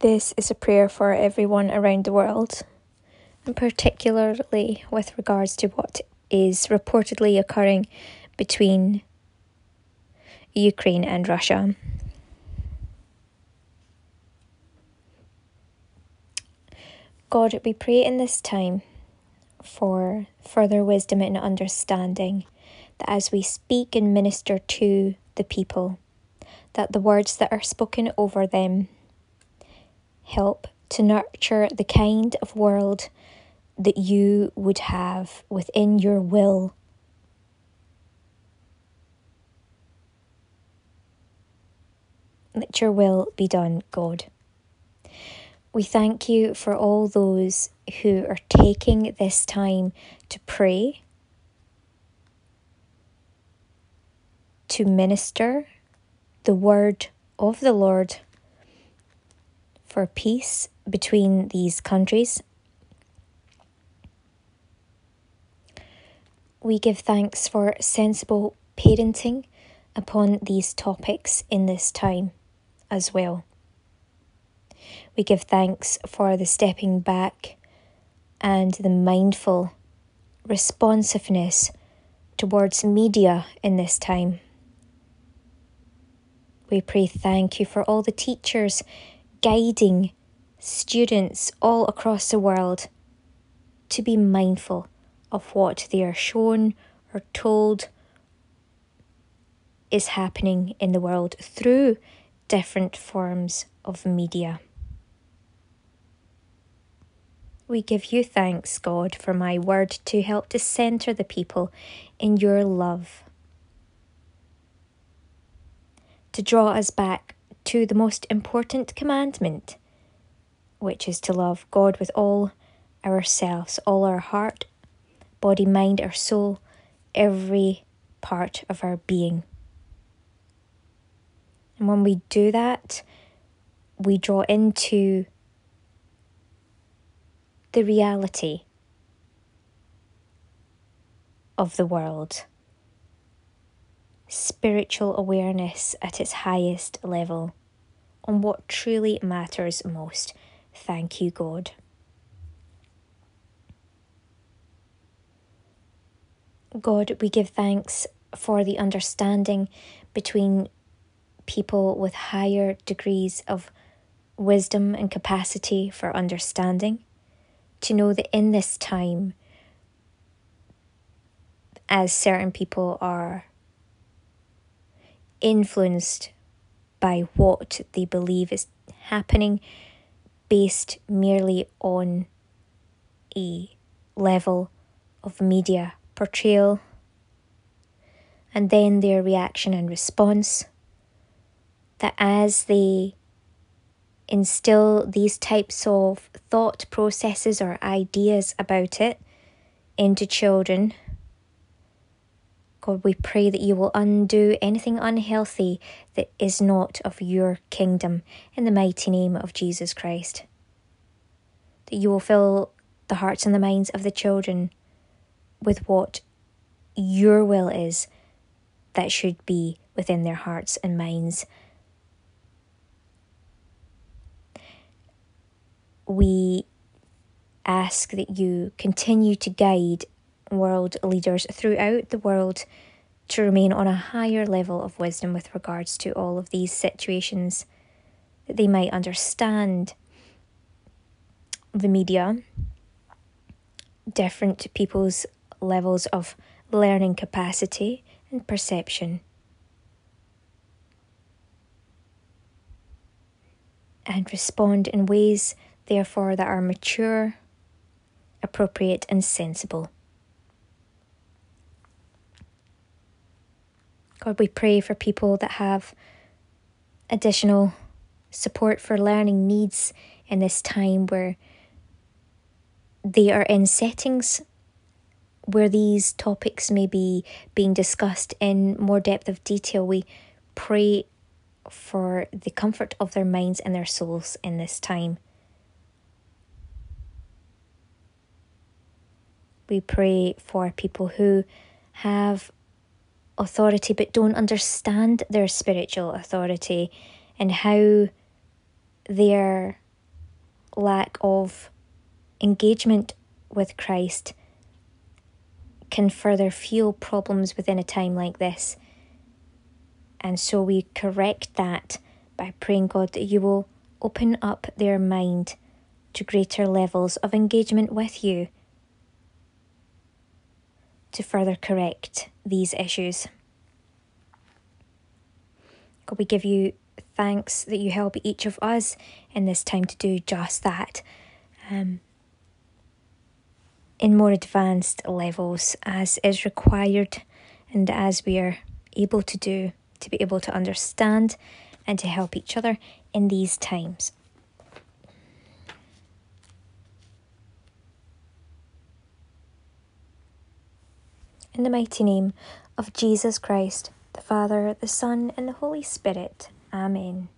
This is a prayer for everyone around the world, and particularly with regards to what is reportedly occurring between Ukraine and Russia. God, we pray in this time for further wisdom and understanding that as we speak and minister to the people, that the words that are spoken over them help to nurture the kind of world that you would have within your will. Let your will be done, God. We thank you for all those who are taking this time to pray, to minister the word of the Lord for peace between these countries. We give thanks for sensible parenting upon these topics in this time as well. We give thanks for the stepping back and the mindful responsiveness towards media in this time. We pray thank you for all the teachers guiding students all across the world to be mindful of what they are shown or told is happening in the world through different forms of media. We give you thanks, God, for my word to help to centre the people in your love, to draw us back to the most important commandment, which is to love God with all ourselves, all our heart, body, mind, our soul, every part of our being. And when we do that, we draw into the reality of the world. Spiritual awareness at its highest level on what truly matters most. Thank you, God. God, we give thanks for the understanding between people with higher degrees of wisdom and capacity for understanding to know that in this time, as certain people are influenced by what they believe is happening based merely on a level of media portrayal and then their reaction and response that as they instill these types of thought processes or ideas about it into children. God, we pray that you will undo anything unhealthy that is not of your kingdom in the mighty name of Jesus Christ. That you will fill the hearts and the minds of the children with what your will is that should be within their hearts and minds we ask that you continue to guide world leaders throughout the world to remain on a higher level of wisdom with regards to all of these situations, that they might understand the media, different people's levels of learning capacity and perception. And respond in ways therefore, that are mature, appropriate, and sensible. God, we pray for people that have additional support for learning needs in this time where they are in settings where these topics may be being discussed in more depth of detail. We pray for the comfort of their minds and their souls in this time. We pray for people who have authority but don't understand their spiritual authority and how their lack of engagement with Christ can further fuel problems within a time like this. And so we correct that by praying, God, that you will open up their mind to greater levels of engagement with you to further correct these issues. God, we give you thanks that you help each of us in this time to do just that. Um, in more advanced levels, as is required and as we are able to do, to be able to understand and to help each other in these times. In the mighty name of Jesus Christ, the Father, the Son, and the Holy Spirit. Amen.